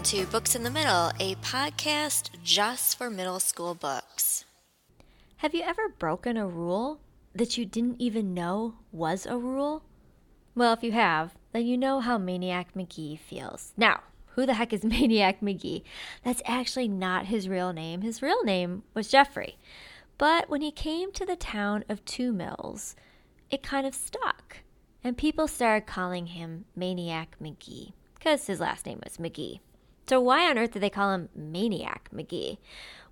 Welcome to Books in the Middle, a podcast just for middle school books. Have you ever broken a rule that you didn't even know was a rule? Well, if you have, then you know how Maniac Magee feels. Now, who the heck is Maniac Magee? That's actually not his real name. His real name was Jeffrey. But when he came to the town of Two Mills, it kind of stuck. And people started calling him Maniac Magee because his last name was Magee. So, why on earth did they call him Maniac Magee?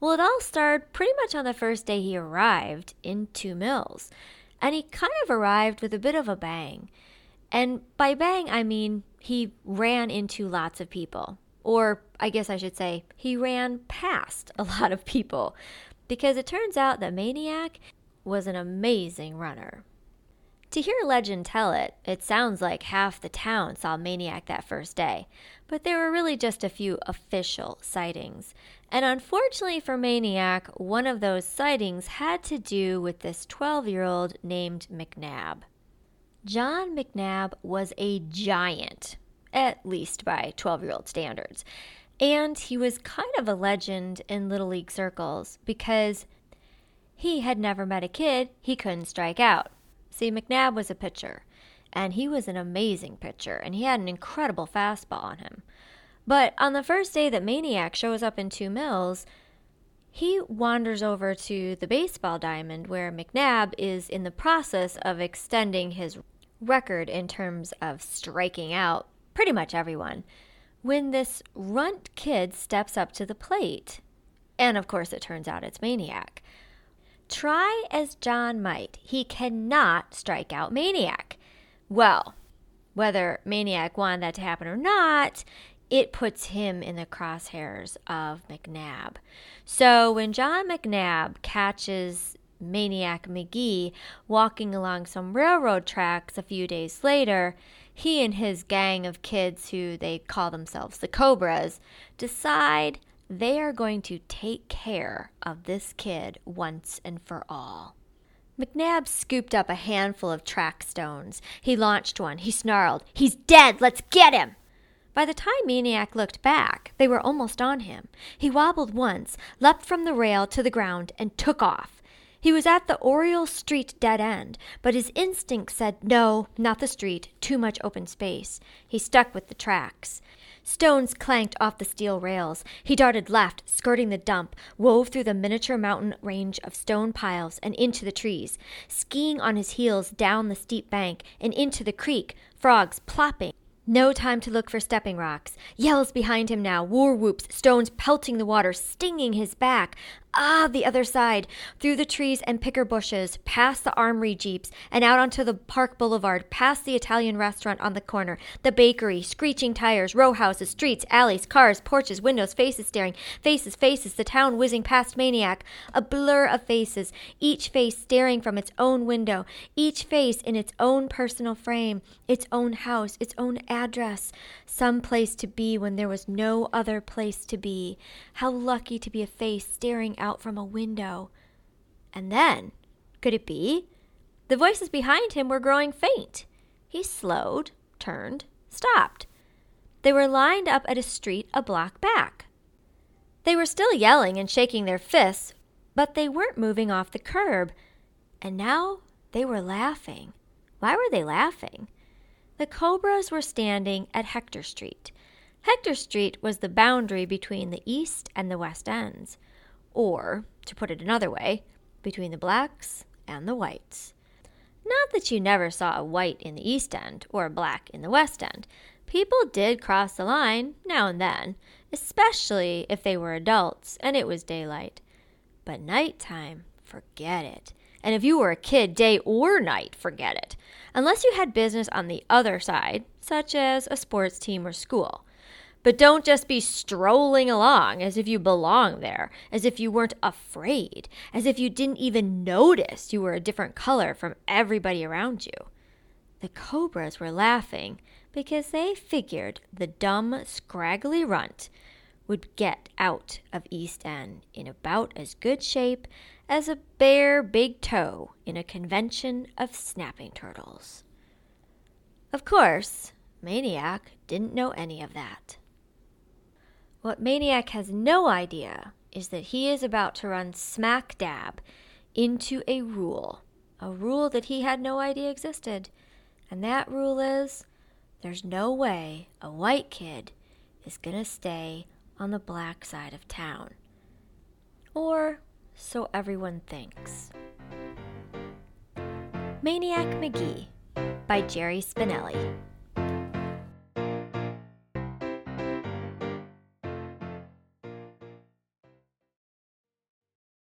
Well, it all started pretty much on the first day he arrived in Two Mills. And he kind of arrived with a bit of a bang. And by bang, I mean he ran into lots of people. Or I guess I should say, he ran past a lot of people. Because it turns out that Maniac was an amazing runner. To hear legend tell it, it sounds like half the town saw Maniac that first day, but there were really just a few official sightings. And unfortunately for Maniac, one of those sightings had to do with this 12 year old named McNab. John McNab was a giant, at least by 12 year old standards. And he was kind of a legend in Little League circles because he had never met a kid he couldn't strike out. See, McNab was a pitcher, and he was an amazing pitcher, and he had an incredible fastball on him. But on the first day that Maniac shows up in Two Mills, he wanders over to the baseball diamond where McNab is in the process of extending his record in terms of striking out pretty much everyone when this runt kid steps up to the plate. And of course, it turns out it's Maniac. Try as John might, he cannot strike out Maniac. Well, whether Maniac wanted that to happen or not, it puts him in the crosshairs of McNab. So when John McNab catches Maniac Magee walking along some railroad tracks a few days later, he and his gang of kids, who they call themselves the Cobras, decide they are going to take care of this kid once and for all. McNab scooped up a handful of track stones. He launched one. He snarled, He's dead! Let's get him! By the time Maniac looked back, they were almost on him. He wobbled once, leapt from the rail to the ground, and took off. He was at the Oriole Street dead end, but his instinct said no, not the street, too much open space. He stuck with the tracks. Stones clanked off the steel rails. He darted left, skirting the dump, wove through the miniature mountain range of stone piles and into the trees, skiing on his heels down the steep bank and into the creek, frogs plopping. No time to look for stepping rocks. Yells behind him now, war whoops, stones pelting the water, stinging his back. Ah, the other side, through the trees and picker bushes, past the armory jeeps, and out onto the park boulevard, past the Italian restaurant on the corner, the bakery, screeching tires, row houses, streets, alleys, cars, porches, windows, faces staring, faces, faces, the town whizzing past Maniac, a blur of faces, each face staring from its own window, each face in its own personal frame, its own house, its own address, some place to be when there was no other place to be. How lucky to be a face staring out out from a window. And then, could it be? The voices behind him were growing faint. He slowed, turned, stopped. They were lined up at a street a block back. They were still yelling and shaking their fists, but they weren't moving off the curb. And now they were laughing. Why were they laughing? The Cobras were standing at Hector Street. Hector Street was the boundary between the east and the west ends or, to put it another way, between the blacks and the whites. Not that you never saw a white in the East End or a black in the West End. People did cross the line now and then, especially if they were adults and it was daylight. But nighttime, forget it. And if you were a kid, day or night, forget it. Unless you had business on the other side, such as a sports team or school. But don't just be strolling along as if you belong there, as if you weren't afraid, as if you didn't even notice you were a different color from everybody around you. The cobras were laughing because they figured the dumb, scraggly runt would get out of East End in about as good shape as a bare big toe in a convention of snapping turtles. Of course, Maniac didn't know any of that. What Maniac has no idea is that he is about to run smack dab into a rule, a rule that he had no idea existed. And that rule is there's no way a white kid is going to stay on the black side of town. Or so everyone thinks. Maniac Magee by Jerry Spinelli.